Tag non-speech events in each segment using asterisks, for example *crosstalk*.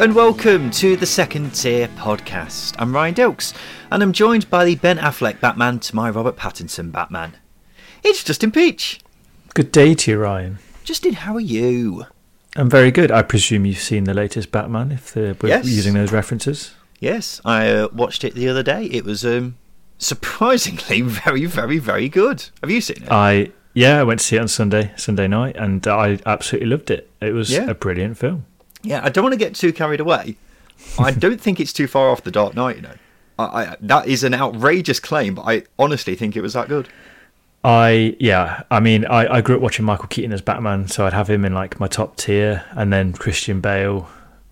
And welcome to the Second Tier Podcast. I'm Ryan Dilks and I'm joined by the Ben Affleck Batman to my Robert Pattinson Batman. It's Justin Peach. Good day to you, Ryan. Justin, how are you? I'm very good. I presume you've seen the latest Batman, if we're Yes. using those references. Yes, I uh, watched it the other day. It was um, surprisingly *laughs* very, very, very good. Have you seen it? I yeah, I went to see it on Sunday, Sunday night, and I absolutely loved it. It was Yeah. a brilliant film. Yeah, I don't want to get too carried away. I don't think it's too far off The Dark Knight, you know. I, I, that is an outrageous claim, but I honestly think it was that good. I yeah, I mean, I, I grew up watching Michael Keaton as Batman, so I'd have him in like my top tier, and then Christian Bale.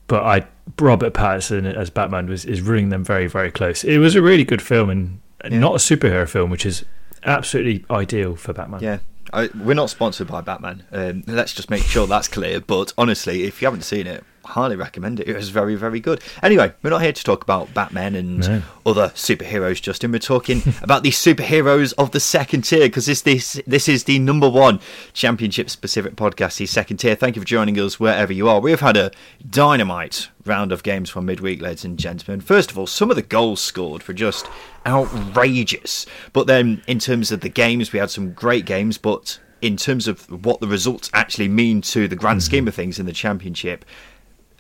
But I Robert Pattinson as Batman was is running them very very close. It was a really good film and Yeah. not a superhero film, which is absolutely ideal for Batman. Yeah. I, we're not sponsored by Batman. Um, let's just make sure that's clear. But honestly, if you haven't seen it, highly recommend it. It was very, very good. Anyway, we're not here to talk about Batman and No. other superheroes, Justin. We're talking *laughs* about the superheroes of the second tier because this, this this is the number one championship specific podcast, the second tier. Thank you for joining us wherever you are. We've had a dynamite round of games from midweek, ladies and gentlemen. First of all, some of the goals scored were just outrageous. But then, in terms of the games, we had some great games, but in terms of what the results actually mean to the grand mm-hmm. scheme of things in the championship,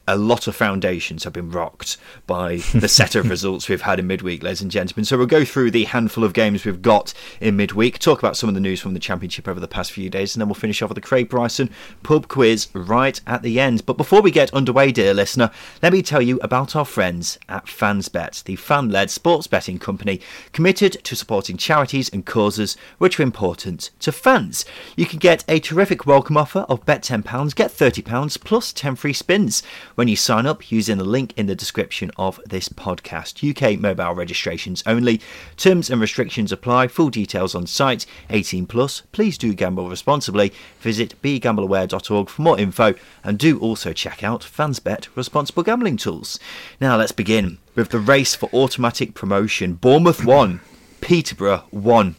a lot of foundations have been rocked by the *laughs* set of results we've had in midweek, ladies and gentlemen. So we'll go through the handful of games we've got in midweek, talk about some of the news from the championship over the past few days, and then we'll finish off with the Craig Bryson pub quiz right at the end. But before we get underway, dear listener, let me tell you about our friends at FansBet, the fan-led sports betting company committed to supporting charities and causes which are important to fans. You can get a terrific welcome offer of bet £10, get £30 plus 10 free spins when you sign up using the link in the description of this podcast. UK mobile registrations only. Terms and restrictions apply. Full details on site. 18 plus. Please do gamble responsibly. Visit begambleaware.org for more info and do also check out Fansbet responsible gambling tools. Now let's begin with the race for automatic promotion. Bournemouth won. Peterborough won.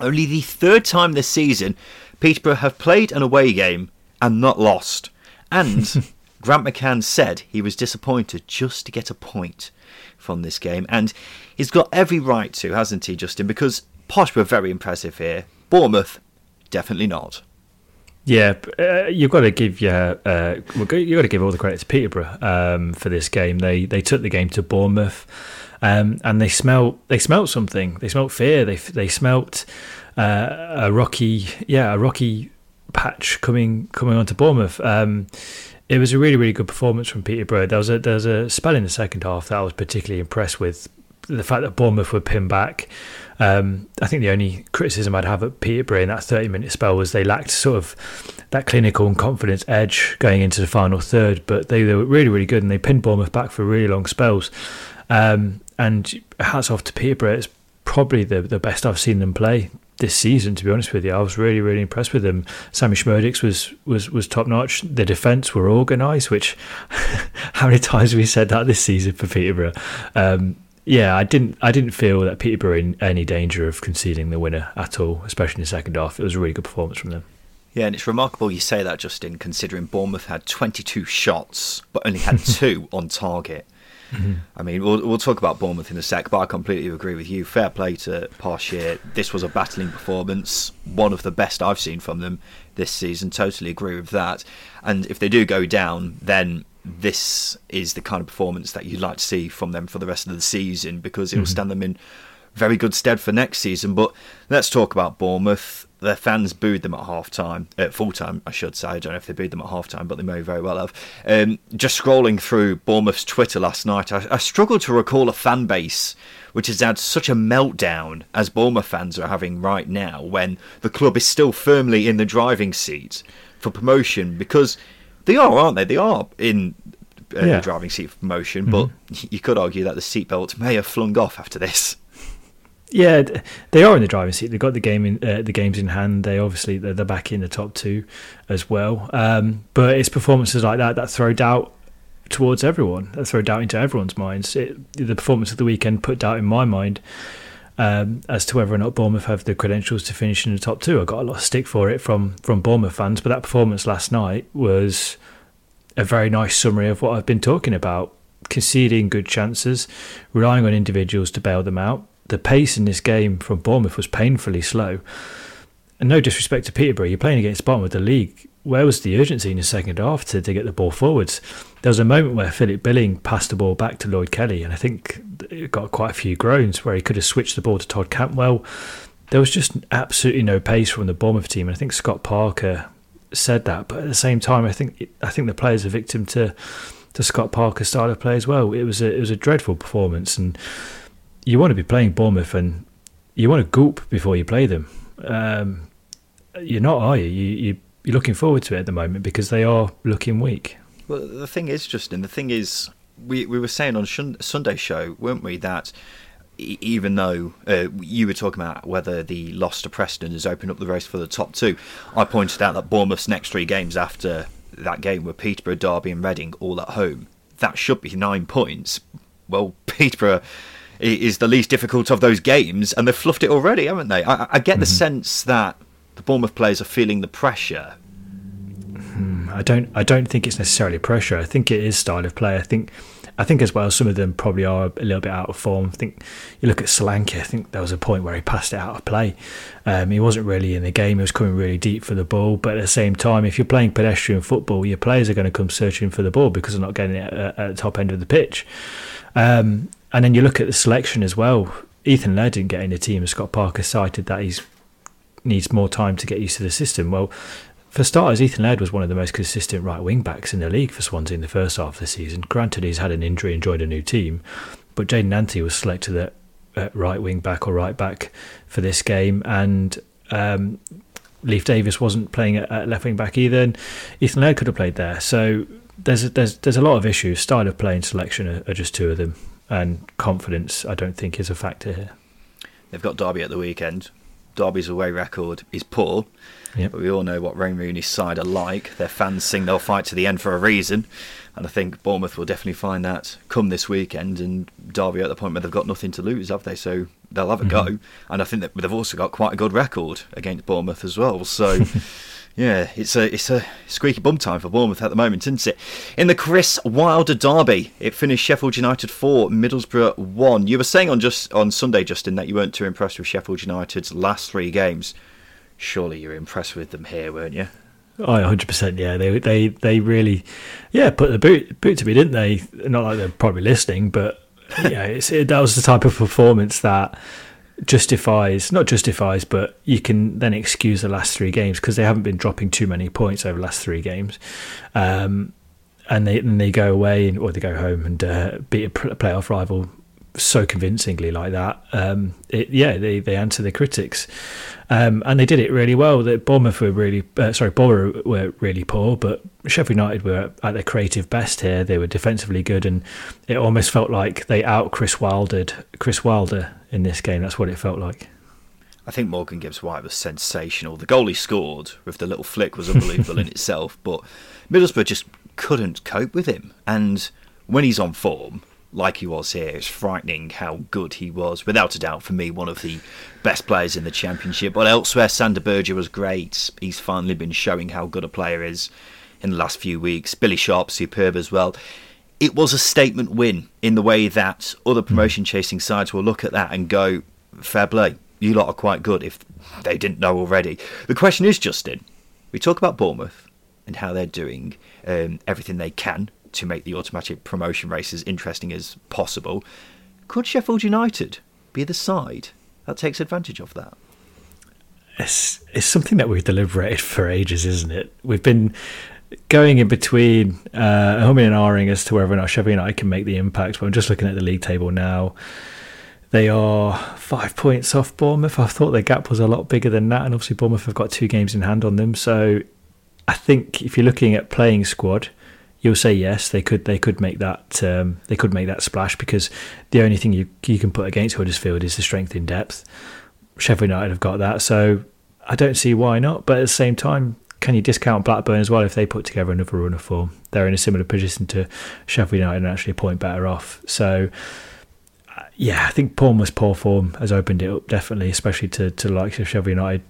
Only the third time this season Peterborough have played an away game and not lost. And *laughs* Grant McCann said he was disappointed just to get a point from this game. And he's got every right to, hasn't he, Justin? Because Posh were very impressive here. Bournemouth, definitely not. Yeah, uh, you've got to give yeah, uh, you've got to give all the credit to Peterborough um, for this game. They they took the game to Bournemouth, um, and they smelt they smelt something. They smelt fear. They they smelt uh, a rocky yeah a rocky patch coming coming onto Bournemouth. Um, it was a really really good performance from Peterborough. There was a there was a spell in the second half that I was particularly impressed with. The fact that Bournemouth were pinned back. Um, I think the only criticism I'd have at Peterborough in that 30 minute spell was they lacked sort of that clinical and confidence edge going into the final third, but they, they were really, really good and they pinned Bournemouth back for really long spells. Um, and hats off to Peterborough. It's probably the, the best I've seen them play this season, to be honest with you. I was really, really impressed with them. Sammie Szmodics was, was, was top notch. The defence were organised, which *laughs* how many times have we said that this season for Peterborough? Um, yeah, I didn't. I didn't feel that Peterborough were in any danger of conceding the winner at all, especially in the second half. It was a really good performance from them. Yeah, and it's remarkable you say that, Justin, considering Bournemouth had 22 shots but only had *laughs* two on target. I mean, we'll, we'll talk about Bournemouth in a sec, but I completely agree with you. Fair play to Posh here. This was a battling performance, one of the best I've seen from them this season. Totally agree with that. And if they do go down, then this is the kind of performance that you'd like to see from them for the rest of the season because it will mm-hmm. stand them in very good stead for next season. But let's talk about Bournemouth. Their fans booed them at half time, at full time, I should say. I don't know if they booed them at half time, but they may very well have. Um, just scrolling through Bournemouth's Twitter last night, I, I struggled to recall a fan base which has had such a meltdown as Bournemouth fans are having right now when the club is still firmly in the driving seat for promotion because they are, aren't they? They are in uh, yeah. the driving seat for promotion, mm-hmm. but you could argue that the seatbelt may have flung off after this. Yeah, they are in the driving seat. They've got the game in uh, the games in hand. They obviously they're, back in the top two as well. Um, but it's performances like that that throw doubt towards everyone. That throw doubt into everyone's minds. It, the performance of the weekend put doubt in my mind um, as to whether or not Bournemouth have the credentials to finish in the top two. I got a lot of stick for it from from Bournemouth fans, but that performance last night was a very nice summary of what I've been talking about. Conceding good chances, relying on individuals to bail them out, the pace in this game from Bournemouth was painfully slow. And no disrespect to Peterborough, you're playing against bottom of the league. Where was the urgency in the second half to, to get the ball forwards? There was a moment where Philip Billing passed the ball back to Lloyd Kelly, and I think it got quite a few groans where he could have switched the ball to Todd Cantwell. There was just absolutely no pace from the Bournemouth team, and I think Scott Parker said that. But at the same time, I think I think the players are victim to to Scott Parker's style of play as well. It was a it was a dreadful performance, and you want to be playing Bournemouth and you want to goop before you play them. Um, you're not, are you? you, you you're looking forward to it at the moment because they are looking weak. Well, the thing is, Justin, the thing is, we we were saying on Sunday show, weren't we, that even though uh, you were talking about whether the loss to Preston has opened up the race for the top two, I pointed out that Bournemouth's next three games after that game were Peterborough, Derby, and Reading all at home. That should be nine points. Well, *laughs* Peterborough is the least difficult of those games, and they've fluffed it already, haven't they? I, I get mm-hmm. the sense that the Bournemouth players are feeling the pressure. Hmm, I don't. I don't think it's necessarily pressure. I think it is style of play. I think. I think as well, some of them probably are a little bit out of form. I think you look at Solanke. I think there was a point where he passed it out of play. Um, he wasn't really in the game. He was coming really deep for the ball. But at the same time, if you're playing pedestrian football, your players are going to come searching for the ball because they're not getting it at, at the top end of the pitch. Um, and then you look at the selection as well. Ethan Laird didn't get in the team. Scott Parker cited that he needs more time to get used to the system. Well, for starters, Ethan Laird was one of the most consistent right wing backs in the league for Swansea in the first half of the season. Granted, he's had an injury and joined a new team, but Jaidon Anthony was selected at, right wing back or right back for this game, and um, Leif Davis wasn't playing at, at left wing back either. And Ethan Laird could have played there. So there's a, there's there's a lot of issues. Style of play and selection are, are just two of them and confidence, I don't think, is a factor here. They've got Derby at the weekend. Derby's away record is poor, yep. but we all know what Wayne Rooney's side are like. Their fans sing they'll fight to the end for a reason, and I think Bournemouth will definitely find that come this weekend. And Derby at the point where they've got nothing to lose, have they? So they'll have a mm-hmm. go. And I think that they've also got quite a good record against Bournemouth as well. So. *laughs* Yeah, it's a it's a squeaky bum time for Bournemouth at the moment, isn't it? In the Chris Wilder derby, it finished Sheffield United four, Middlesbrough one. You were saying on just on Sunday, Justin, that you weren't too impressed with Sheffield United's last three games. Surely you're impressed with them here, weren't you? Oh, 100%. Yeah, they they they really, yeah, put the boot boot to me, didn't they? Not like they're probably listening, but yeah, it's, it, that was the type of performance that justifies not justifies but you can then excuse the last three games because they haven't been dropping too many points over the last three games. Um, and they and they go away or they go home and uh, beat a playoff rival so convincingly like that um, it, yeah they, they answer the critics um, and they did it really well that Bournemouth were really uh, sorry Borough were really poor but Sheffield United were at their creative best here they were defensively good and it almost felt like they out Chris Wildered Chris Wilder in this game. That's what it felt like. I think Morgan Gibbs White was sensational. The goal he scored with the little flick was unbelievable in *laughs* itself, but Middlesbrough just couldn't cope with him. And when he's on form, like he was here, it's frightening how good he was. Without a doubt, for me, one of the best players in the Championship. But elsewhere, Sander Berge was great. He's finally been showing how good a player is in the last few weeks. Billy Sharp, superb as well it was a statement win in the way that other hmm. promotion chasing sides will look at that and go, fair play, you lot are quite good if they didn't know already. The question is, Justin, we talk about Bournemouth and how they're doing um, everything they can to make the automatic promotion race as interesting as possible. Could Sheffield United be the side that takes advantage of that? It's it's something that we've deliberated for ages, isn't it? We've been going in between uh, humming and ahhing as to whether or not Sheffield United can make the impact. But I'm just looking at the league table now. They are five points off Bournemouth. I thought their gap was a lot bigger than that, and obviously Bournemouth have got two games in hand on them. So I think if you're looking at playing squad, you'll say yes, they could they could make that um, they could make that splash because the only thing you you can put against Huddersfield is the strength in depth. Sheffield United have got that, so I don't see why not. But at the same time, can you discount Blackburn as well if they put together another run of form? They're in a similar position to Sheffield United and actually a point better off. So yeah, I think Bournemouth's poor form has opened it up definitely, especially to to likes of Sheffield United.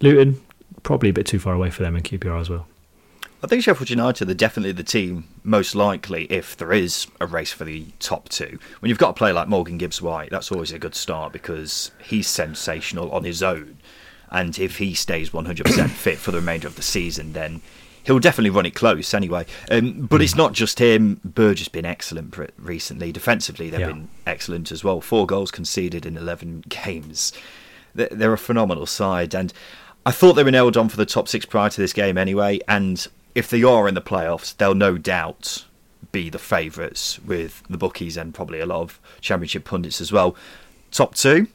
Luton probably a bit too far away for them in QPR as well. I think Sheffield United are definitely the team most likely if there is a race for the top two. When you've got a player like Morgan Gibbs White, that's always a good start because he's sensational on his own. And if he stays 100% fit for the remainder of the season, then he'll definitely run it close anyway. Um, but it's not just him. Berge has been excellent recently. Defensively, they've yeah. been excellent as well. Four goals conceded in 11 games. They're a phenomenal side. And I thought they were nailed on for the top six prior to this game anyway. And if they are in the playoffs, they'll no doubt be the favourites with the bookies and probably a lot of championship pundits as well. Top two,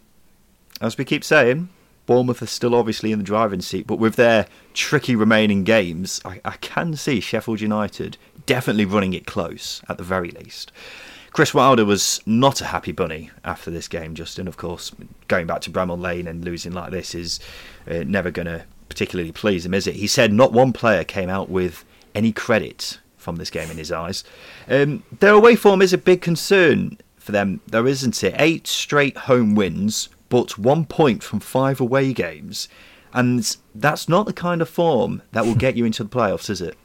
as we keep saying, Bournemouth are still obviously in the driving seat, but with their tricky remaining games, I, I, can see Sheffield United definitely running it close at the very least. Chris Wilder was not a happy bunny after this game, Justin. Of course, going back to Bramall Lane and losing like this is uh, never going to particularly please him, is it? He said not one player came out with any credit from this game in his eyes. Um, their away form is a big concern for them, though, isn't it? Eight straight home wins but one point from five away games. And that's not the kind of form that will get you into the playoffs, is it?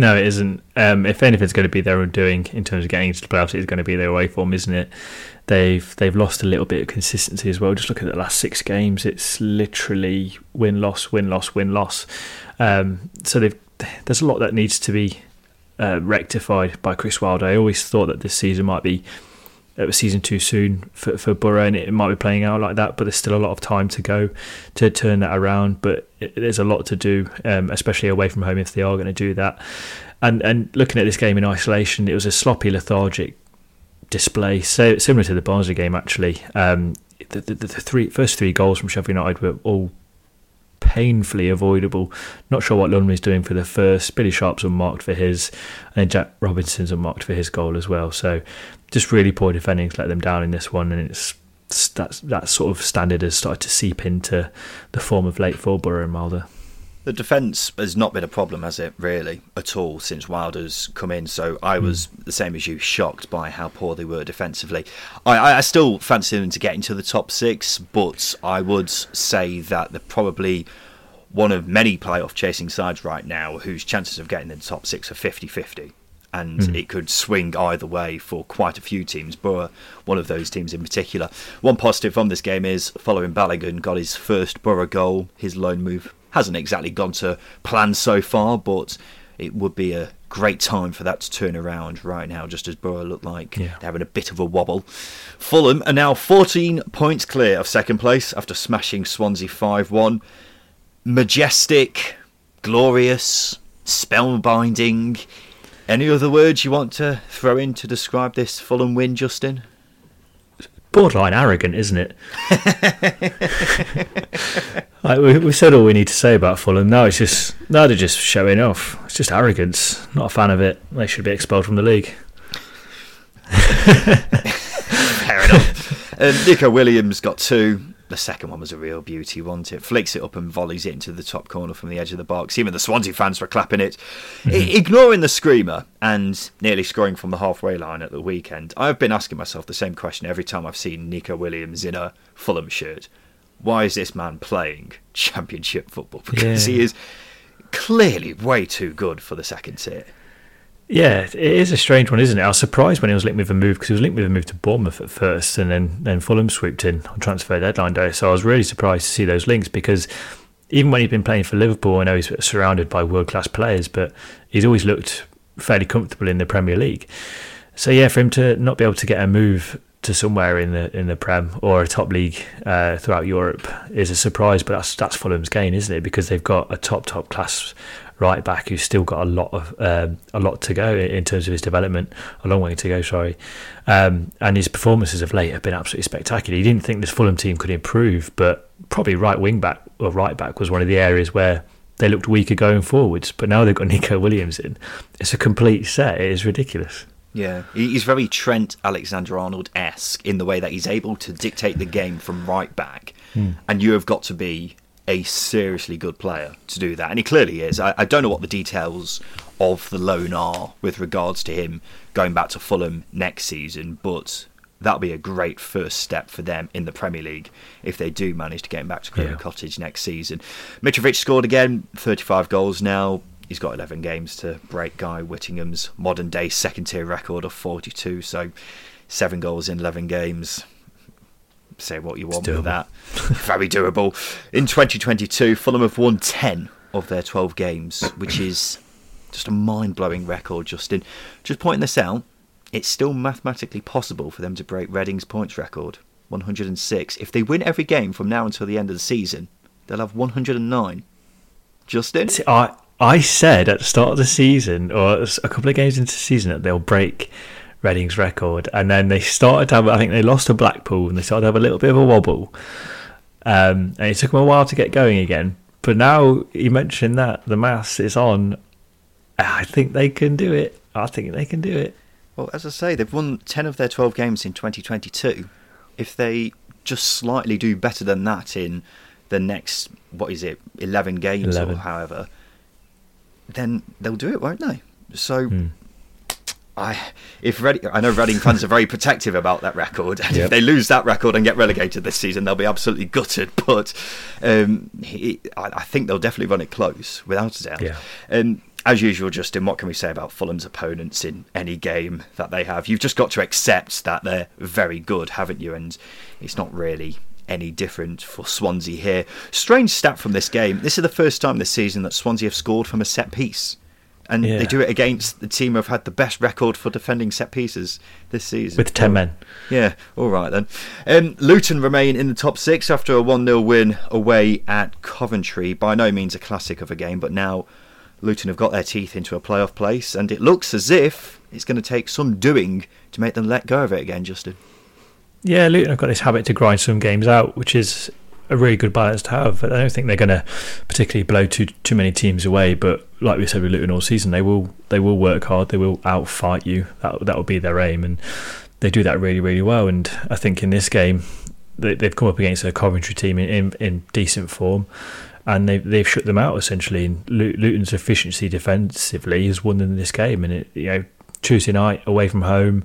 No, it isn't. Um, if anything's going to be their undoing in terms of getting into the playoffs, it's going to be their away form, isn't it? They've they've lost a little bit of consistency as well. Just look at the last six games; it's literally win loss, win loss, win loss. Um, so there's a lot that needs to be uh, rectified by Chris Wilder. I always thought that this season might be it was season too soon for, for Borough, and it might be playing out like that. But there's still a lot of time to go to turn that around. But it, there's a lot to do, um, especially away from home if they are going to do that. And and looking at this game in isolation, it was a sloppy, lethargic display, so similar to the Barnsley game actually. Um, the, the, the three first three goals from Sheffield United were all painfully avoidable. Not sure what Lumley's doing for the first. Billy Sharp's unmarked for his, and Jack Robinson's unmarked for his goal as well. So just really poor defending to let them down in this one, and it's that that sort of standard has started to seep into the form of late for Borough and Wilder. The defence has not been a problem, has it, really, at all, since Wilder's come in. So I hmm. was mm. the same as you, shocked by how poor they were defensively. I, I still fancy them to get into the top six, but I would say that they're probably one of many playoff chasing sides right now whose chances of getting in the top six are 50 50 and mm. it could swing either way for quite a few teams. Borough, one of those teams in particular. One positive from this game is following Balogun got his first Borough goal. His loan move hasn't exactly gone to plan so far, but it would be a great time for that to turn around right now, just as Borough look like yeah. they're having a bit of a wobble. Fulham are now 14 points clear of second place after smashing Swansea 5 1. Majestic, glorious, spellbinding. Any other words you want to throw in to describe this Fulham win, Justin? Borderline arrogant, isn't it? *laughs* like we, we said all we need to say about Fulham. Now it's just now they're just showing off. It's just arrogance. Not a fan of it. They should be expelled from the league. *laughs* Fair enough. *laughs* Um, Neco Williams got two. The second one was a real beauty, wasn't it? Flicks it up and volleys it into the top corner from the edge of the box. Even the Swansea fans were clapping it. Mm-hmm. I- ignoring the screamer and nearly scoring from the halfway line at the weekend, I've been asking myself the same question every time I've seen Neco Williams in a Fulham shirt. Why is this man playing *laughs* championship football? Because yeah. he is clearly way too good for the second tier. Yeah, it is a strange one, isn't it? I was surprised when he was linked with a move because he was linked with a move to Bournemouth at first, and then then Fulham swooped in on transfer deadline day. So I was really surprised to see those links because even when he's been playing for Liverpool, I know he's surrounded by world class players, but he's always looked fairly comfortable in the Premier League. So yeah, for him to not be able to get a move to somewhere in the in the Prem or a top league uh, throughout Europe is a surprise. But that's that's Fulham's gain, isn't it? Because they've got a top top class right back who's still got a lot of um, a lot to go in terms of his development, a long way to go. Sorry, um, and his performances of late have been absolutely spectacular. He didn't think this Fulham team could improve, but probably right wing back or right back was one of the areas where they looked weaker going forwards. But now they've got *laughs* Neco Williams in. It's a complete set. It is ridiculous. Yeah, he's very Trent Alexander Arnold esque in the way that he's able to dictate the game from right back, mm. and you have got to be a seriously good player to do that, and he clearly is. I, I, don't know what the details of the loan are with regards to him going back to Fulham next season, but that'll be a great first step for them in the Premier League if they do manage to get him back to Craven yeah. Cottage next season. Mitrovic scored again, 35 goals now, he's got 11 games to break Guy Whittingham's modern day second tier record of 42. So, seven goals in 11 games. Say what you want with that. Very doable. In 2022, Fulham have won 10 of their 12 games, which is just a mind blowing record, Justin. Just pointing this out, it's still mathematically possible for them to break Reading's points record 106. If they win every game from now until the end of the season, they'll have 109. Justin? I, I said at the start of the season, or a couple of games into the season, that they'll break Reading's record, and then they started to have. I think they lost to Blackpool, and they started to have a little bit of a wobble. Um, and it took them a while to get going again. But now you mentioned that the mass is on. I think they can do it. I think they can do it. Well, as I say, they've won ten of their twelve games in 2022. If they just slightly do better than that in the next, what is it, 11 games 11. or however, then they'll do it, won't they? So. Hmm. I, if Reading, I know Reading fans are very protective about that record, and yep. if they lose that record and get relegated this season, they'll be absolutely gutted. But um, he, I, I, think they'll definitely run it close, without a doubt. Yeah. Um, as usual, Justin, what can we say about Fulham's opponents in any game that they have? You've just got to accept that they're very good, haven't you? And it's not really any different for Swansea here. Strange stat from this game. This is the first time this season that Swansea have scored from a set piece. And yeah. they do it against the team who've had the best record for defending set pieces this season. With 10 men. Yeah, all right then. Um, Luton remain in the top six after a 1 0 win away at Coventry. By no means a classic of a game, but now Luton have got their teeth into a playoff place, and it looks as if it's going to take some doing to make them let go of it again, Justin. Yeah, Luton have got this habit to grind some games out, which is a really good balance to have. I don't think they're going to particularly blow too too many teams away, but like we said with Luton all season, they will they will work hard. They will outfight you. That that will be their aim, and they do that really really well. And I think in this game, they, have come up against a Coventry team in, in, in decent form. And they've they've shut them out essentially. And Luton's efficiency defensively has won them this game. And it, you know Tuesday night away from home,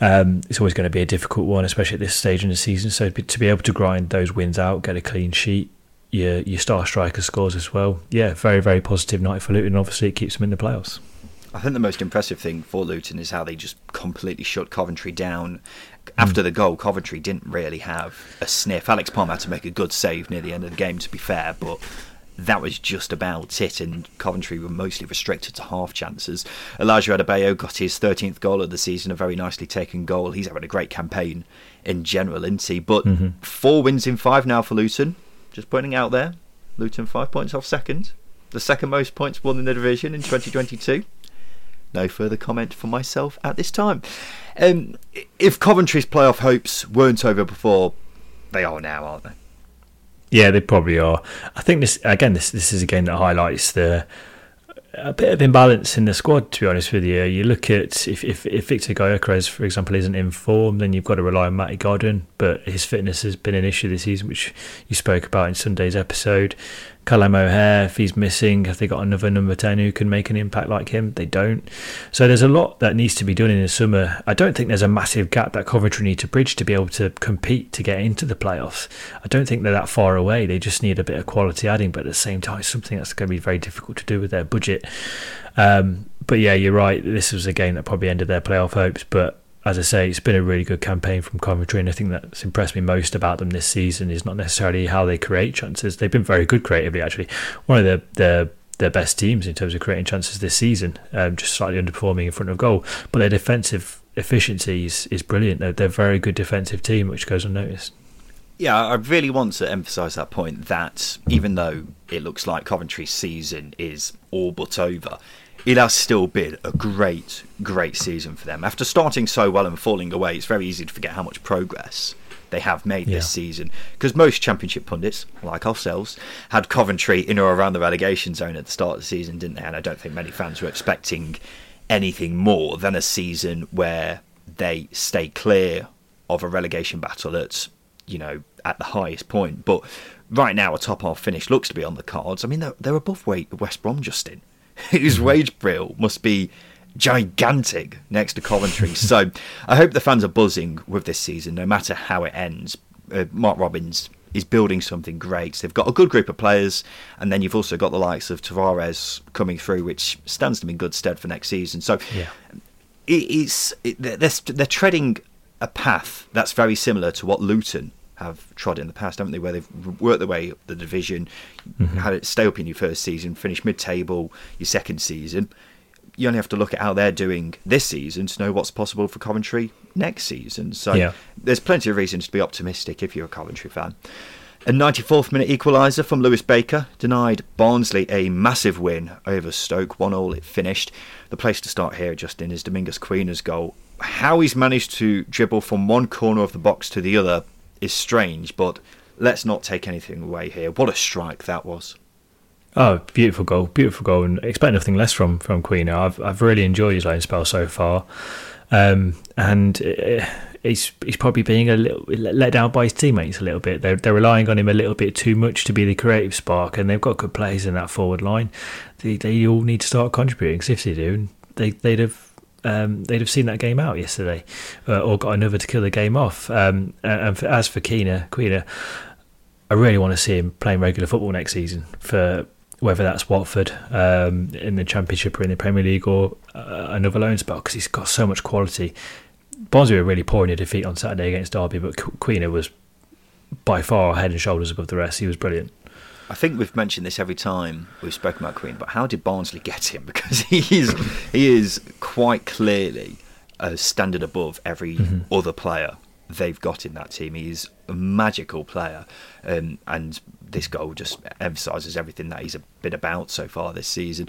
um, it's always going to be a difficult one, especially at this stage in the season. So to be able to grind those wins out, get a clean sheet, your your star striker scores as well. Yeah, very very positive night for Luton. Obviously, it keeps them in the playoffs. I think the most impressive thing for Luton is how they just completely shut Coventry down. After mm. the goal, Coventry didn't really have a sniff. Alex Palmer had to make a good save near the end of the game, to be fair, but that was just about it, and Coventry were mostly restricted to half chances. Elijah Adebayo got his 13th goal of the season, a very nicely taken goal. He's having a great campaign in general, isn't he? But mm-hmm. four wins in five now for Luton. Just pointing out there, Luton five points off second, the second most points won in the division in 2022. No further comment from myself at this time. Um, if Coventry's playoff hopes weren't over before, they are now, aren't they? Yeah, they probably are. I think this again. This this is a game that highlights the a bit of imbalance in the squad. To be honest with you, you look at if if, if Victor Gyökeres, for example, isn't in form, then you've got to rely on Matty Godden. But his fitness has been an issue this season, which you spoke about in Sunday's episode. Callum O'Hare, if he's missing, have they got another number 10 who can make an impact like him? They don't. So there's a lot that needs to be done in the summer. I don't think there's a massive gap that Coventry need to bridge to be able to compete to get into the playoffs. I don't think they're that far away. They just need a bit of quality adding, but at the same time, something that's going to be very difficult to do with their budget. Um, but yeah, you're right. This was a game that probably ended their playoff hopes, but as I say, it's been a really good campaign from Coventry, and I think that's impressed me most about them this season is not necessarily how they create chances. They've been very good creatively, actually. One of the the their best teams in terms of creating chances this season, um, just slightly underperforming in front of goal. But their defensive efficiency is, is brilliant. They're, they're a very good defensive team, which goes unnoticed. Yeah, I really want to emphasise that point that even though it looks like Coventry's season is all but over, it has still been a great, great season for them. After starting so well and falling away, it's very easy to forget how much progress they have made yeah. this season. Because most Championship pundits, like ourselves, had Coventry in or around the relegation zone at the start of the season, didn't they? And I don't think many fans were expecting anything more than a season where they stay clear of a relegation battle at, you know, at the highest point. But right now, a top half finish looks to be on the cards. I mean, they're, they're above West Brom, Justin, *laughs* whose mm-hmm. wage bill must be gigantic next to Coventry. so I hope the fans are buzzing with this season, no matter how it ends. Uh, Mark Robins is building something great. They've got a good group of players, and then you've also got the likes of Tavares coming through, which stands them in good stead for next season. So yeah. it, it's it, they're, they're treading a path that's very similar to what Luton have trod in the past, haven't they? Where they've worked their way up the division, mm-hmm. had it stay up in your first season, finish mid-table your second season, you only have to look at how they're doing this season to know what's possible for Coventry next season. So yeah. there's plenty of reasons to be optimistic if you're a Coventry fan. A 94th minute equaliser from Lewis Baker denied Barnsley a massive win over Stoke. 1 all it finished. The place to start here, Justin, is Domingos Quina's goal. How he's managed to dribble from one corner of the box to the other is strange, but let's not take anything away here. What a strike that was. Oh, beautiful goal, beautiful goal, and expect nothing less from from Quina. I've I've really enjoyed his loan spell so far, um, and uh, he's he's probably being a little let down by his teammates a little bit. They're they're relying on him a little bit too much to be the creative spark, and they've got good players in that forward line. They they all need to start contributing. Because if they do, they they'd have um, they'd have seen that game out yesterday, uh, or got another to kill the game off. Um, and for, as for Quina, Quina, I really want to see him playing regular football next season for whether that's Watford um, in the Championship or in the Premier League or uh, another loan spot because he's got so much quality. Barnsley were really poor in a defeat on Saturday against Derby, but Quina was by far head and shoulders above the rest. He was brilliant. I think we've mentioned this every time we've spoken about Queen, but how did Barnsley get him? *laughs* Because he is he is quite clearly a standard above every mm-hmm. other player they've got in that team. He's a magical player, um, and this goal just emphasises everything that he's been about so far this season.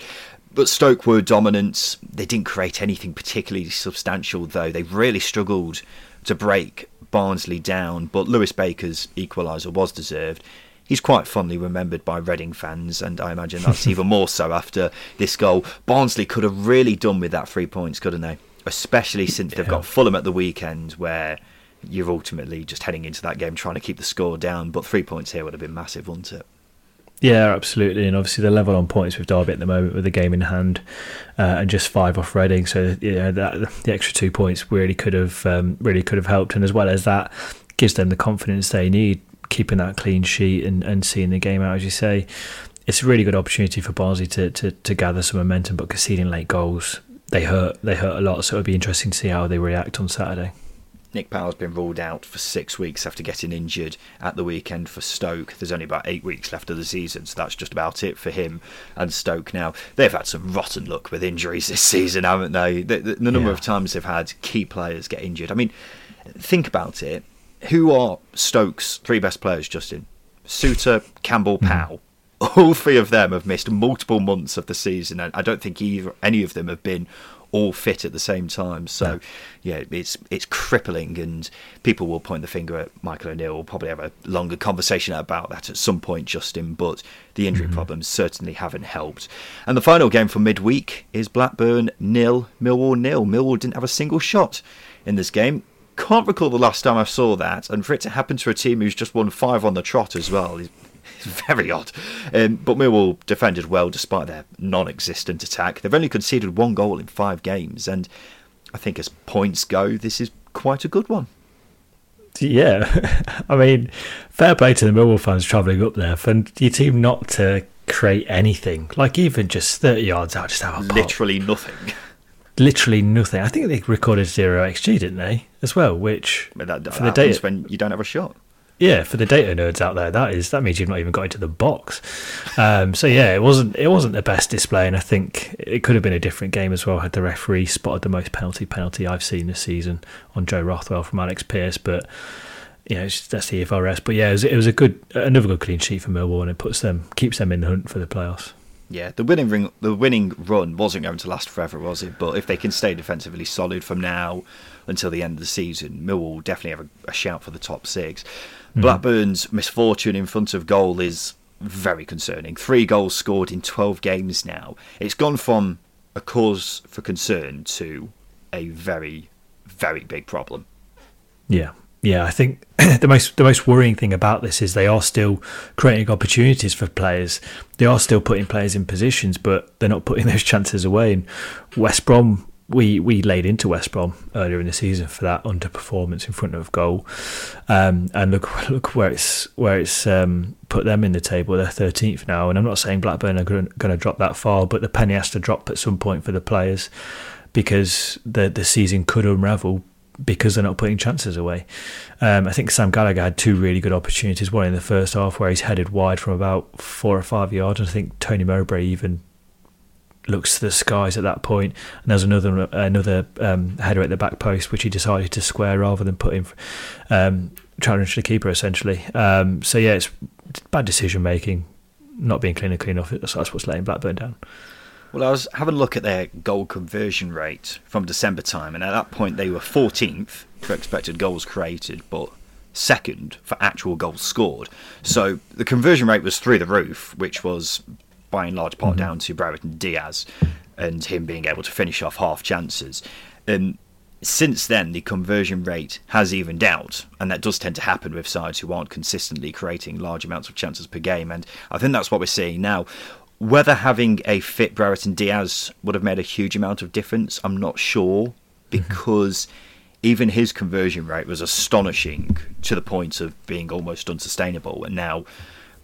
But Stoke were dominant. They didn't create anything particularly substantial, though. They really struggled to break Barnsley down. But Lewis Baker's equaliser was deserved. He's quite fondly remembered by Reading fans, and I imagine that's even more so after this goal. Barnsley could have really done with that three points, couldn't they? Especially since they've got Fulham at the weekend, where you're ultimately just heading into that game trying to keep the score down. But three points here would have been massive, wouldn't it? Yeah, absolutely, and obviously the level on points with Derby at the moment with the game in hand, uh, and just five off Reading. So yeah, that, the extra two points really could have um, really could have helped, and as well as that, gives them the confidence they need, keeping that clean sheet and, and seeing the game out as you say. It's a really good opportunity for Barnsley to, to, to gather some momentum, but conceding late goals they hurt they hurt a lot. So it'll be interesting to see how they react on Saturday. Nick Powell's been ruled out for six weeks after getting injured at the weekend for Stoke. There's only about eight weeks left of the season, so that's just about it for him and Stoke. Now, they've had some rotten luck with injuries this *laughs* season, haven't they? The, the, the number yeah. of times they've had key players get injured. I mean, think about it. Who are Stoke's three best players, Justin? Souttar, Campbell, hmm. Powell. All three of them have missed multiple months of the season, and I don't think either, any of them have been all fit at the same time. So, yeah, it's it's crippling, and people will point the finger at Michael O'Neill. We'll probably have a longer conversation about that at some point, Justin. But the injury mm-hmm. problems certainly haven't helped. And the final game for midweek is Blackburn nil, Millwall nil. Millwall didn't have a single shot in this game. Can't recall the last time I saw that, and for it to happen to a team who's just won five on the trot as well is *laughs* very odd. Um, but Millwall defended well despite their non existent attack. They've only conceded one goal in five games, and I think as points go, this is quite a good one. Yeah, *laughs* I mean, fair play to the Millwall fans travelling up there for your team not to create anything, like even just 30 yards out, just have a Literally nothing. Literally nothing. I think they recorded zero XG, didn't they, as well? Which mean, that, for the day when you don't have a shot. yeah, for the data nerds out there, that is that means you've not even got into the box. Um, so yeah, it wasn't it wasn't the best display, and I think it could have been a different game as well had the referee spotted the most penalty penalty I've seen this season on Joe Rothwell from Alex Pearce, but you know that's the FRS. But yeah, it was, it was a good another good clean sheet for Millwall, and it puts them keeps them in the hunt for the playoffs. Yeah, the winning ring, the winning run wasn't going to last forever, was it? But if they can stay defensively solid from now until the end of the season, Millwall will definitely have a, a shout for the top 6 mm-hmm. Blackburn's misfortune in front of goal is very concerning. Three goals scored in 12 games now. It's gone from a cause for concern to a very, very big problem. Yeah, yeah, I think *clears throat* the most the most worrying thing about this is they are still creating opportunities for players. They are still putting players in positions, but they're not putting *laughs* those chances away. And West Brom, we we laid into West Brom earlier in the season for that underperformance in front of goal. Um, and look *laughs* look where it's where it's um, put them in the table. They're thirteenth now, and I'm not saying Blackburn are going to drop that far, but the penny has to drop at some point for the players because the the season could unravel because they're not putting chances away. Um, I think Sam Gallagher had two really good opportunities. One in the first half where he's headed wide from about four or five yards, and I think Tony Mowbray even looks to the skies at that. And there's another another um, header at the back post which he decided to square rather than put in um, challenge the keeper essentially. Um, so yeah, it's bad decision making, not being clean and clean off. That's what's letting Blackburn down. Well, I was having a look at their goal conversion rate from December time, and at that point they were 14th for expected goals created, but second for actual goals scored. So the conversion rate was through the roof, which was by and large part mm-hmm. down to Brereton Diaz and him being able to finish off half chances. And since then, the conversion rate has evened out, and that does tend to happen with sides who aren't consistently creating large amounts of chances per game. And I think that's what we're seeing now. Whether having a fit Brereton Diaz would have made a huge amount of difference, I'm not sure mm-hmm. because even his conversion rate was astonishing to the point of being almost unsustainable. And now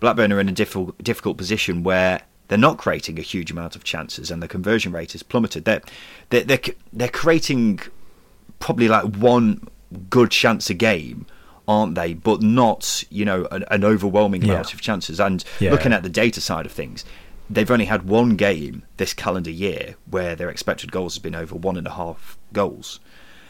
Blackburn are in a difficult, difficult position where they're not creating a huge amount of chances and the conversion rate has plummeted. They're, they're, they're, they're creating probably like one good chance a game aren't they? But not, you know, an, an overwhelming yeah. amount of chances. And yeah. looking at the data side of things, they've only had one game this calendar year where their expected goals has been over one and a half goals.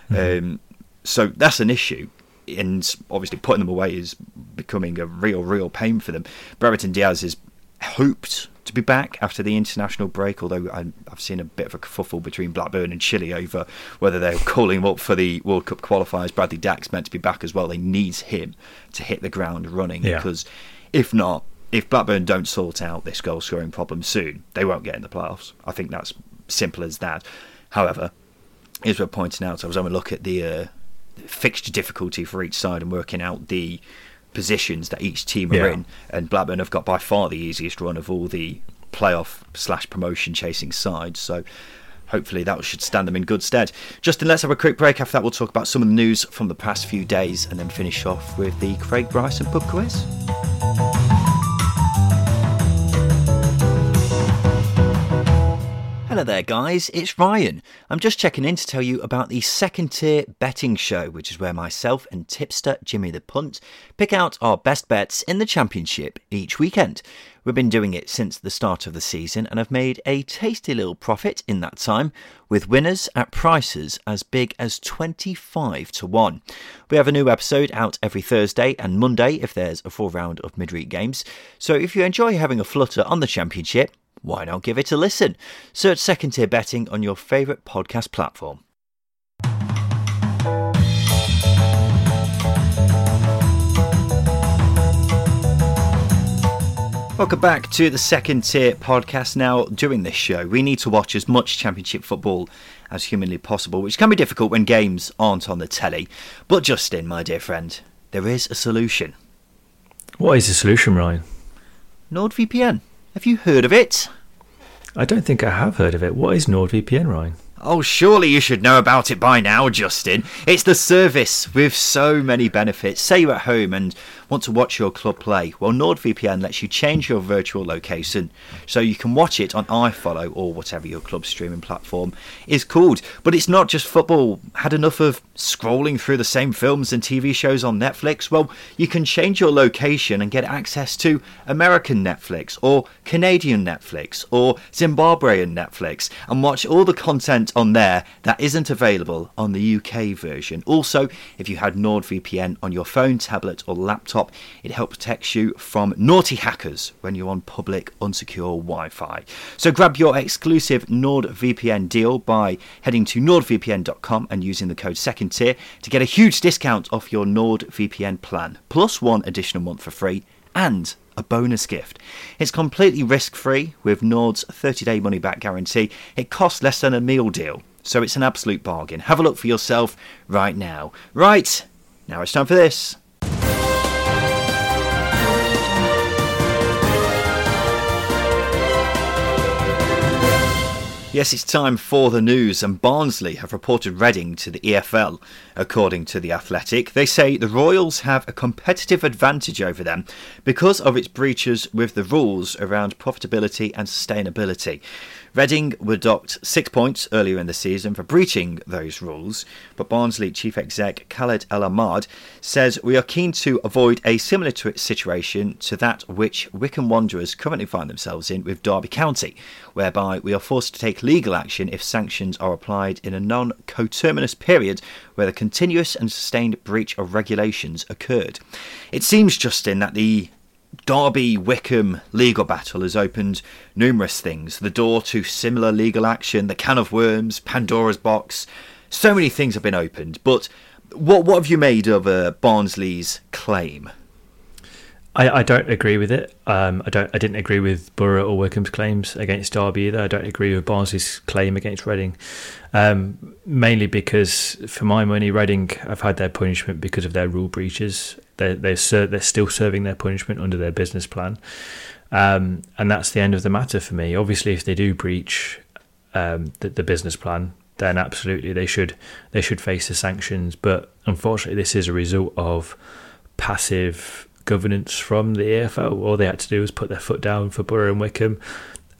Mm-hmm. Um, so that's an issue. And obviously, putting them away is becoming a real, real pain for them. Brereton Diaz is hoped to be back after the international break, although I, have seen a bit of a kerfuffle between Blackburn and Chile over whether they're *laughs* calling him up for the World Cup qualifiers. Bradley Dack's meant to be back as well. They need him to hit the ground running yeah. because if not, if Blackburn don't sort out this goal scoring problem soon, they won't get in the playoffs. I think that's simple as that. However, as we're pointing out, I was having a look at the uh, fixture difficulty for each side and working out the positions that each team are yeah. in, and Blackburn have got by far the easiest run of all the playoff slash promotion chasing sides. So hopefully that should stand them in good stead. Justin, let's have a quick break. After that, we'll talk about some of the news from the past few days and then finish off with the Craig Bryson pub quiz. Hello there, guys. It's Ryan. I'm just checking in to tell you about the second tier betting show, which is where myself and tipster Jimmy the Punt pick out our best bets in the championship each weekend. We've been doing it since the start of the season and have made a tasty little profit in that time, with winners at prices as big as 25 to 1. We have a new episode out every Thursday and Monday if there's a full round of midweek games. So if you enjoy having a flutter on the championship, why not give it a listen? Search Second Tier Betting on your favourite podcast platform. Welcome back to the second tier podcast. Now, during this show, we need to watch as much championship football as humanly possible, which can be difficult when games aren't on the telly. But, Justin, my dear friend, there is a solution. What is the solution, Ryan? NordVPN. Have you heard of it? I don't think I have heard of it. What is NordVPN, Ryan? Oh, surely you should know about it by now, Justin. It's the service with so many benefits. Say you're at home and want to watch your club play. Well, NordVPN lets you change your virtual location so you can watch it on iFollow or whatever your club streaming platform is called. But it's not just football. Had enough of scrolling through the same films and TV shows on Netflix? Well, you can change your location and get access to American Netflix or Canadian Netflix or Zimbabwean Netflix and watch all the content on there that isn't available on the UK version. Also, if you had NordVPN on your phone, tablet, or laptop, it helps protect you from naughty hackers when you're on public unsecure Wi Fi. So grab your exclusive NordVPN deal by heading to nordvpn.com and using the code second tier to get a huge discount off your NordVPN plan, plus one additional month for free and a bonus gift. It's completely risk free with Nord's 30 day money back guarantee. It costs less than a meal deal, so it's an absolute bargain. Have a look for yourself right now. Right, now it's time for this. Yes, it's time for the news, and Barnsley have reported Reading to the EFL. According to The Athletic, they say the Royals have a competitive advantage over them because of its breaches with the rules around profitability and sustainability. Reading were docked six points earlier in the season for breaching those rules, but Barnsley chief exec Khaled El Ahmad says we are keen to avoid a similar situation to that which Wycombe Wanderers currently find themselves in with Derby County, whereby we are forced to take legal action if sanctions are applied in a non coterminous period where the continuous and sustained breach of regulations occurred. It seems, Justin, that the Derby Wycombe legal battle has opened numerous things the door to similar legal action, the can of worms, Pandora's box. So many things have been opened. But what what have you made of uh, Barnsley's claim? I, I don't agree with it. Um, I don't. I didn't agree with Boro or Wycombe's claims against Derby either. I don't agree with Barnsley's claim against Reading, um, mainly because for my money, Reading have had their punishment because of their rule breaches. They're they're, ser- they're still serving their punishment under their business plan, um, and that's the end of the matter for me. Obviously, if they do breach um, the, the business plan, then absolutely they should they should face the sanctions. But unfortunately, this is a result of passive governance from the EFL. All they had to do was put their foot down for Boro and Wycombe,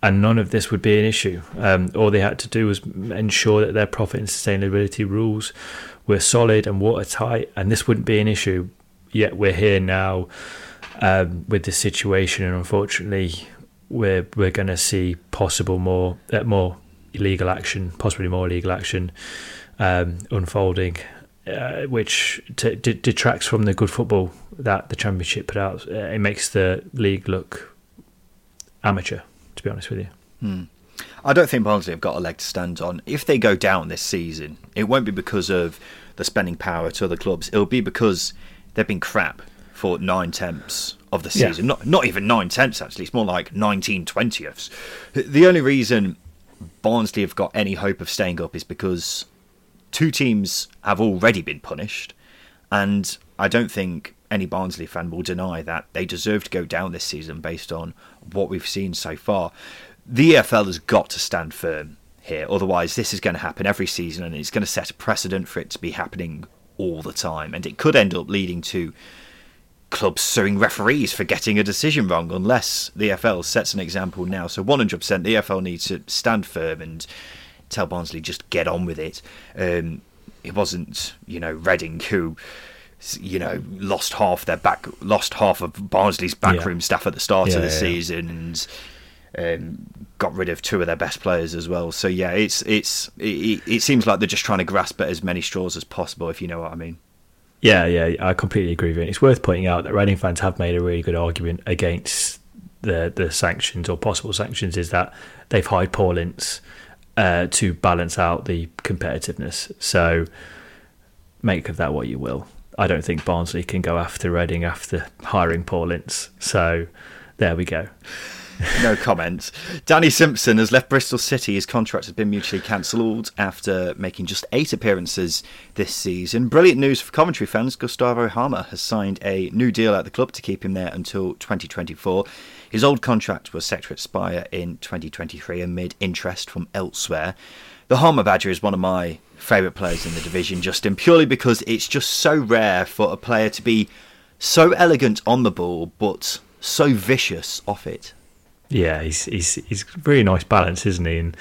and none of this would be an issue. Um, all they had to do was ensure that their profit and sustainability rules were solid and watertight, and this wouldn't be an issue. Yet we're here now um, with this situation, and unfortunately, we're we're going to see possible more uh, more legal action, possibly more legal action um, unfolding uh, which t- d- detracts from the good football that the championship put out. Uh, it makes the league look amateur, to be honest with you. Hmm. I don't think Barnsley have got a leg to stand on. If they go down this season, it won't be because of the spending power to other clubs. It'll be because they've been crap for nine tenths of the season. Yeah. Not not even nine tenths actually. It's more like nineteen twentieths. The only reason Barnsley have got any hope of staying up is because two teams have already been punished, and I don't think any Barnsley fan will deny that they deserve to go down this season based on what we've seen so far. The EFL has got to stand firm here, otherwise, this is going to happen every season and it's going to set a precedent for it to be happening all the time. And it could end up leading to clubs suing referees for getting a decision wrong unless the EFL sets an example now. So 100% the EFL needs to stand firm and tell Barnsley just get on with it. Um, it wasn't, you know, Reading who, you know, lost half their back, lost half of Barnsley's backroom yeah. staff at the start yeah, of the yeah, season, and um, got rid of two of their best players as well. So yeah, it's it's it, it seems like they're just trying to grasp at as many straws as possible, if you know what I mean. Yeah, yeah, I completely agree with you. It's worth pointing out that Reading fans have made a really good argument against the the sanctions or possible sanctions. Is that they've hired Paul Ince uh, to balance out the competitiveness. So make of that what you will. I don't think Barnsley can go after Reading after hiring Paul Ince. So there we go. *laughs* no comment. Danny Simpson has left Bristol City. His contract has been mutually cancelled after making just eight appearances this season. Brilliant news for Coventry fans. Gustavo Hamer has signed a new deal at the club to keep him there until 2024. His old contract was set to expire in 2023 amid interest from elsewhere. The Hamer Badger is one of my favourite players in the division, Justin, purely because it's just so rare for a player to be so elegant on the ball, but so vicious off it. Yeah, he's he's he's really nice balance, isn't he? And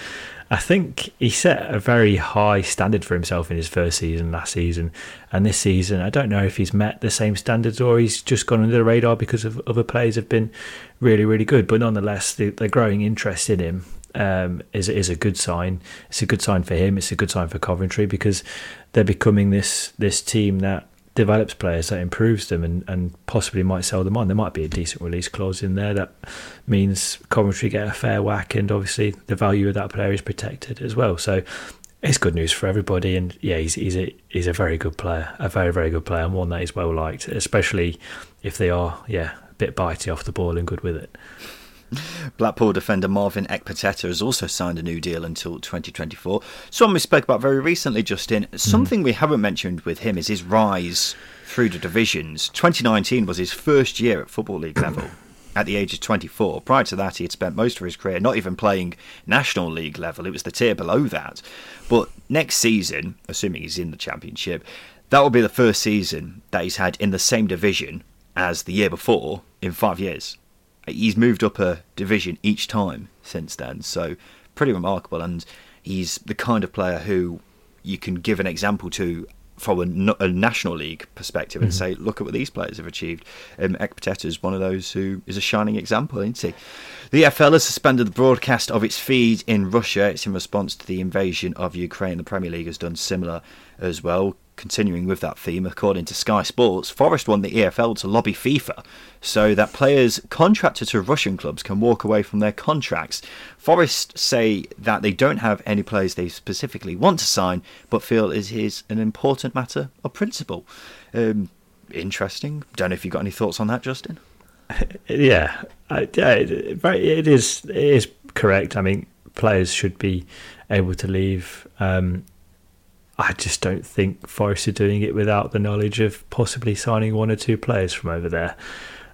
I think he set a very high standard for himself in his first season last season, and this season I don't know if he's met the same standards or he's just gone under the radar because of other players have been really really good. But nonetheless, the, the growing interest in him um, is is a good sign. It's a good sign for him. It's a good sign for Coventry because they're becoming this this team that develops players, that improves them, and, and possibly might sell them on. There might be a decent release clause in there that means Coventry get a fair whack, and obviously the value of that player is protected as well. So it's good news for everybody, and yeah, he's he's a he's a very good player, a very very good player, and one that is well liked, especially if they are yeah a bit bitey off the ball and good with it. Blackpool defender Marvin Ekpiteta has also signed a new deal until 2024. Someone we spoke about very recently, Justin. Something mm. we haven't mentioned with him is his rise through the divisions. 2019 was his first year at Football League level. *coughs* at the age of 24. Prior to that, he had spent most of his career not even playing National League level, it was the tier below that. But next season, assuming he's in the Championship, that will be the first season that he's had in the same division as the year before in five years he's moved up a division each time since then. So pretty remarkable, and he's the kind of player who you can give an example to from a, a national league perspective and mm-hmm. say, look at what these players have achieved. Um, is one of those who is a shining example, isn't he? The EFL has suspended the broadcast of its feed in Russia. It's in response to the invasion of Ukraine. The Premier League has done similar as well continuing with that theme, according to Sky Sports, Forest won the EFL to lobby FIFA so that players contracted to Russian clubs can walk away from their contracts. Forest say that they don't have any players they specifically want to sign, but feel it is an important matter of principle. Um, interesting. Don't know if you've got any thoughts on that, Justin. *laughs* Yeah, I, yeah, it is. It is correct. I mean, players should be able to leave. Um, I just don't think Forest are doing it without the knowledge of possibly signing one or two players from over there.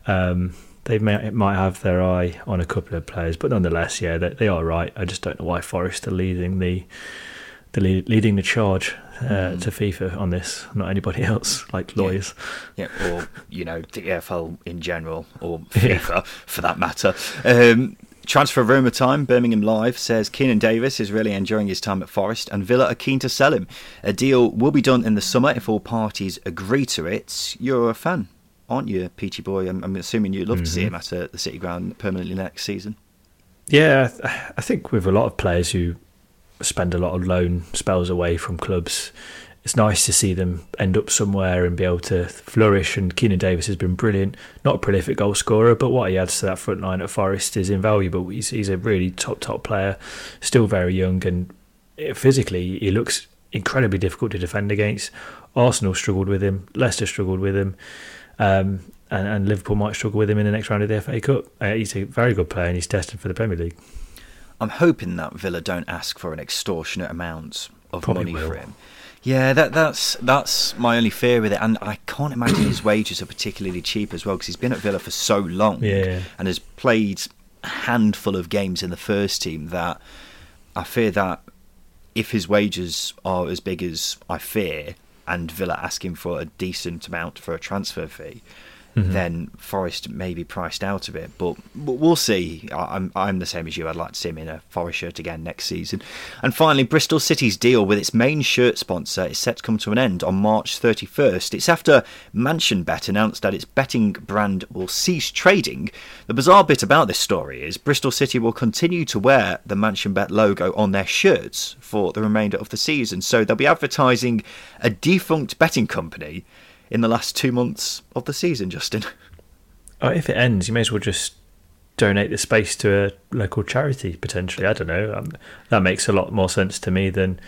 Um, they may, might have their eye on a couple of players, but nonetheless, yeah, they, they are right. I just don't know why Forest are leading the the lead, leading the charge uh, mm. to FIFA on this, not anybody *laughs* else, like lawyers. Yeah, yeah or you know the EFL in general, or *laughs* FIFA yeah. for that matter. Um, Transfer rumour time. Birmingham Live says Keinan Davis is really enjoying his time at Forest, and Villa are keen to sell him. A deal will be done in the summer if all parties agree to it. You're a fan, aren't you, Peachy Boy? I'm, I'm assuming you'd love mm-hmm. to see mm-hmm. him at uh, the City Ground permanently next season. Yeah, I think with a lot of players who spend a lot of loan spells away from clubs, it's nice to see them end up somewhere and be able to flourish. And Keinan Davis has been brilliant. Not a prolific goal scorer, but what he adds to that front line at Forest is invaluable. He's, he's a really top, top player, still very young, and physically, he looks incredibly difficult to defend against. Arsenal struggled with him, Leicester struggled with him. Um, and, and, Liverpool might struggle with him in the next round of the FA Cup. Uh, he's a very good player and he's destined for the Premier League. I'm hoping that Villa don't ask for an extortionate amount of Probably money will. for him. Yeah, that that's that's my only fear with it, and I can't imagine his wages are particularly cheap as well because he's been at Villa for so long, yeah. and has played a handful of games in the first team. That I fear that if his wages are as big as I fear, and Villa asking for a decent amount for a transfer fee, mm-hmm. then Forest may be priced out of it. But, we'll see. I'm I'm the same as you. I'd like to see him in a Forest shirt again next season. And finally, Bristol City's deal with its main shirt sponsor is set to come to an end on March 31st. It's after MansionBet announced that its betting brand will cease trading. The bizarre bit about this story is Bristol City will continue to wear the MansionBet logo on their shirts for the remainder of the season. So they'll be advertising a defunct betting company in the last two months of the season, Justin. Oh, if it ends, you may as well just donate the space to a local charity potentially. I don't know. Um, that makes a lot more sense to me than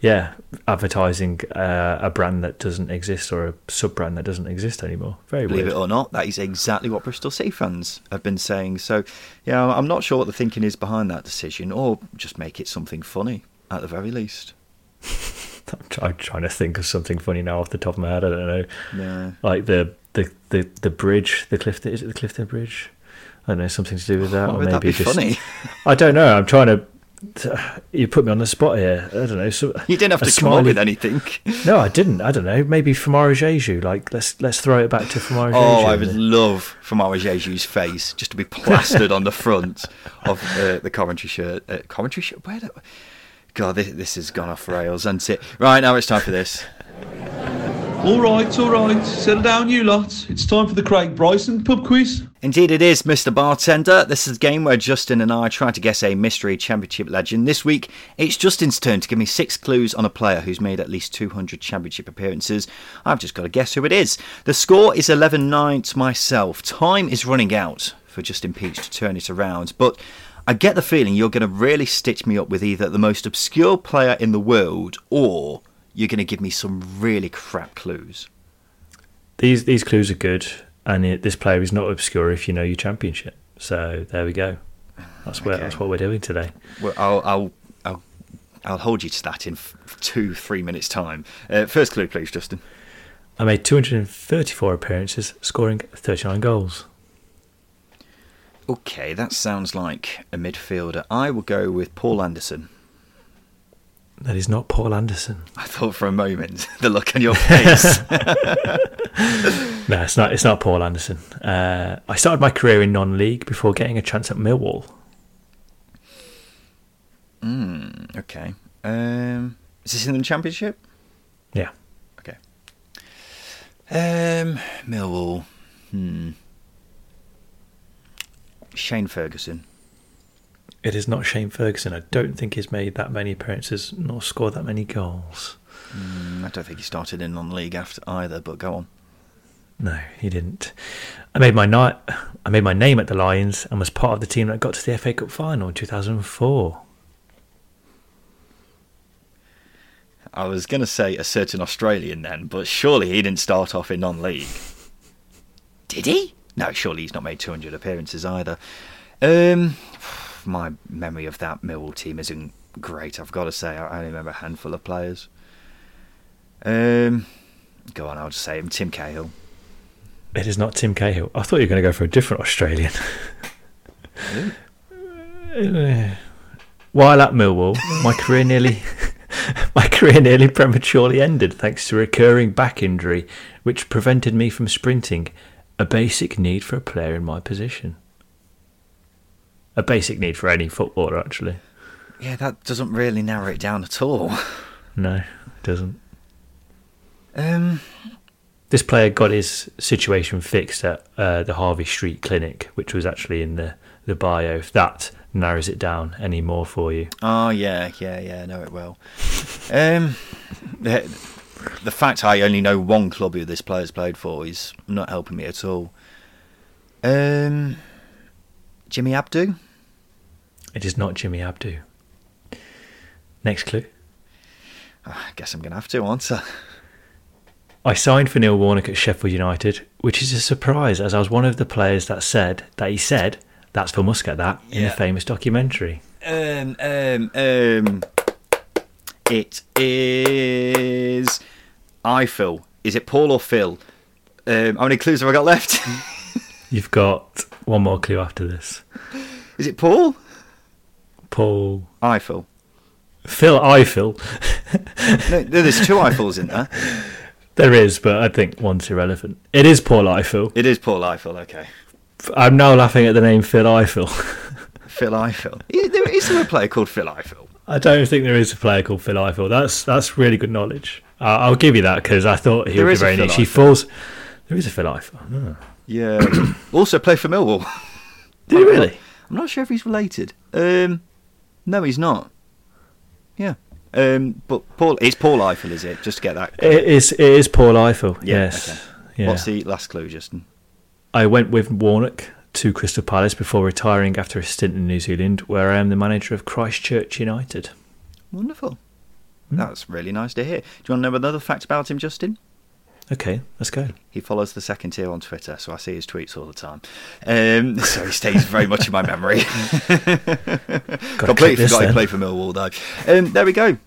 yeah, advertising uh, a brand that doesn't exist or a sub brand that doesn't exist anymore. Very Believe weird. it or not, that is exactly what Bristol City fans have been saying. So, yeah, I'm not sure what the thinking is behind that decision, or just make it something funny at the very least. *laughs* I'm, try- I'm trying to think of something funny now off the top of my head. I don't know. Like the the the, the bridge, the Clifton is it the Clifton Bridge? I don't know, something to do with that, Why or would maybe that be just. funny? I don't know. I'm trying to. You put me on the spot here. I don't know. So, *laughs* You didn't have to come up with anything. *laughs* No, I didn't. I don't know. Maybe Famara Diédhiou. Like let's let's throw it back to Famara Oh, I would love Famara Diédhiou's face just to be plastered on the front of uh, the commentary shirt. Uh, Coventry shirt? Where the... God, this, this has gone off rails, hasn't it? Right, now it's time for this. All right, all right. Settle down, you lot. It's time for the Craig Bryson pub quiz. Indeed, it is, Mr. Bartender. This is a game where Justin and I try to guess a mystery championship legend. This week, it's Justin's turn to give me six clues on a player who's made at least 200 championship appearances. I've just got to guess who it is. The score is 11 9 to myself. Time is running out for Justin Peach to turn it around, but I get the feeling you're going to really stitch me up with either the most obscure player in the world or you're going to give me some really crap clues. These these clues are good, and it, this player is not obscure if you know your championship. So there we go. That's where Okay. that's what we're doing today. Well, I'll, I'll, I'll, I'll hold you to that in f- two, three minutes' time. Uh, first clue, please, Justin. I made 234 appearances, scoring 39 goals. Okay, that sounds like a midfielder. I will go with Paul Anderson. That is not Paul Anderson. I thought for a moment *laughs* the look on your face. *laughs* No, it's not. It's not Paul Anderson. Uh, I started my career in non-league before getting a chance at Millwall. okay. Um, is this in the championship? Yeah, Okay. Um, Millwall. Hmm. Shane Ferguson. it is not Shane Ferguson. I don't think he's made that many appearances nor scored that many goals. Mm, I don't think he started in non-league after either. But go on. No, he didn't. I made my night. I made my name at the Lions and was part of the team that got to the FA Cup final in 2004. I was going to say a certain Australian then, but surely he didn't start off in non-league. Did he? No, surely he's not made 200 appearances either. Um, *sighs* my memory of that Millwall team isn't great. I've got to say, I only remember a handful of players. Um, go on, I'll just say him. Tim Cahill. It is not Tim Cahill. I thought you were going to go for a different Australian. *laughs* While at Millwall, my career nearly *laughs* my career nearly prematurely ended thanks to a recurring back injury, which prevented me from sprinting. A basic need for a player in my position. A basic need for any footballer, actually. Yeah, that doesn't really narrow it down at all. No, it doesn't. Um, This player got his situation fixed at uh, the Harley Street Clinic, which was actually in the, the bio. If that narrows it down any more for you. Oh yeah, yeah, yeah. I know it will. um, the, fact I only know one club who this player's played for is not helping me at all. Um, Jimmy Abdou. It is not Jimmy Abdou. Next clue. Oh, I guess I'm gonna have to answer. I signed for Neil Warnock at Sheffield United, which is a surprise as I was one of the players that said that he said that's for Muscat that in Yeah. the famous documentary. Um, um, um. It is Ifill. Is it Paul or Phil? Um, how many clues have I got left? *laughs* You've got one more clue after this. is it Paul? Paul Ifill. Phil Phil Ifill. No, there's two Ifills in there. there is, but I think one's irrelevant. It is Paul Ifill. It is Paul Ifill. Okay. I'm now laughing at the name Phil Ifill. *laughs* Phil Ifill. Is there a player called Phil Ifill? I don't think there is a player called Phil Ifill. That's that's really good knowledge. Uh, I'll give you that because I thought he There would be very niche. He falls. There is a Phil Ifill. Oh. Yeah. *coughs* also played for Millwall. Did he really? I'm not sure if he's related. Um, no, he's not. Yeah. Um, but Paul, it's Paul Ifill, is it? Just to get that. It is. It is Paul Ifill. Yeah, yes. okay. Yeah. What's the last clue, Justin? I went with Warnock to Crystal Palace before retiring after a stint in New Zealand, where I am the manager of Christchurch United. Wonderful. That's really nice to hear. Do you want to know another fact about him, Justin? Okay, let's go. He follows the second tier on Twitter, so I see his tweets all the time. Um, *laughs* so he stays very much in my memory. *laughs* *laughs* Completely forgot he then. played for Millwall, though. Um, there we go.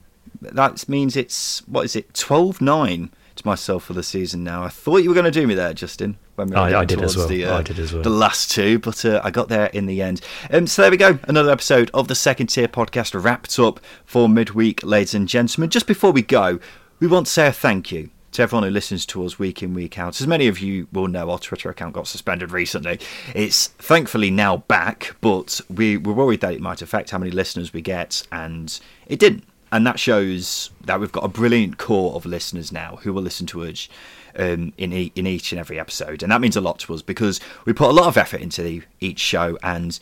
That means it's, what is it, 12 9 to myself for the season now. I thought you were going to do me there, Justin. When we were I- I did as well. The, uh, I did as well. The last two, but uh, I got there in the end. Um, so there we go. Another episode of the second tier podcast wrapped up for midweek, ladies and gentlemen. Just before we go, we want to say a thank you to everyone who listens to us week in, week out. As many of you will know, our Twitter account got suspended recently. It's thankfully now back, but we were worried that it might affect how many listeners we get, and it didn't. And that shows that we've got a brilliant core of listeners now who will listen to us um, in e- in each and every episode, and that means a lot to us because we put a lot of effort into the, each show. And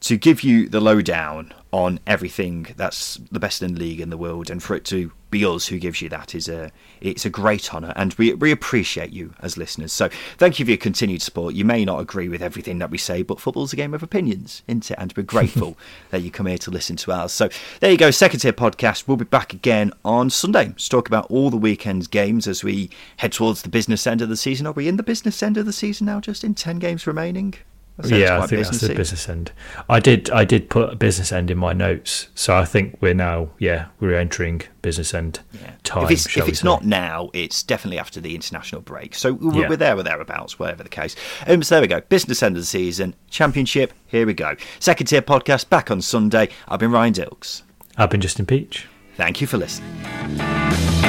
to give you the lowdown on everything that's the best in the league in the world, and for it to be us who gives you that is a it's a great honour, and we we appreciate you as listeners. So thank you for your continued support. You may not agree with everything that we say, but football's a game of opinions, isn't it? And we're grateful *laughs* that you come here to listen to ours. So there you go, second tier podcast. We'll be back again on Sunday to talk about all the weekend's games as we head towards the business end of the season. Are we in the business end of the season now? Just in ten games remaining. Yeah, I think that's the business end. I did I did put a business end in my notes, so I think we're now yeah we're entering business end Yeah. time. if it's, if it's not now, it's definitely after the international break. So we're, Yeah. we're there or thereabouts, whatever the case. Um, so there we go. Business end of the season, championship. Here we go. Second tier podcast back on Sunday. I've been Ryan Dilks. I've been Justin Peach. Thank you for listening.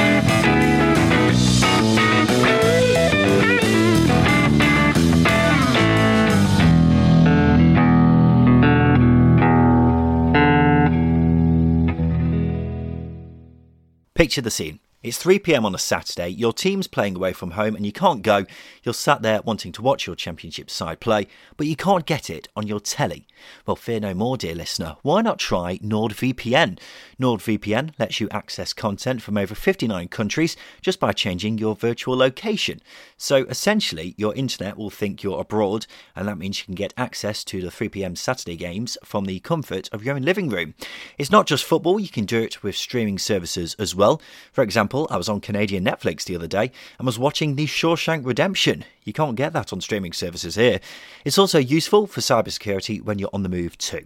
Picture the scene. It's 3 pm on a Saturday, your team's playing away from home and you can't go. You're sat there wanting to watch your championship side play, but you can't get it on your telly. Well, fear no more, dear listener. Why not try NordVPN? NordVPN lets you access content from over 59 countries just by changing your virtual location. So essentially, your internet will think you're abroad, and that means you can get access to the 3 pm Saturday games from the comfort of your own living room. It's not just football, you can do it with streaming services as well. For example, I was on Canadian Netflix the other day and was watching The Shawshank Redemption. You can't get that on streaming services here. It's also useful for cybersecurity when you're on the move too.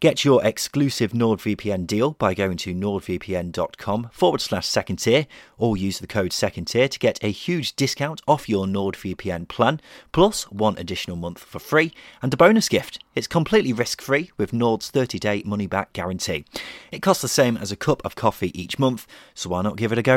Get your exclusive NordVPN deal by going to nordvpn.com forward slash second tier or use the code second tier to get a huge discount off your NordVPN plan, plus one additional month for free and a bonus gift. It's completely risk free with Nord's 30 day money back guarantee. It costs the same as a cup of coffee each month, so why not give it a go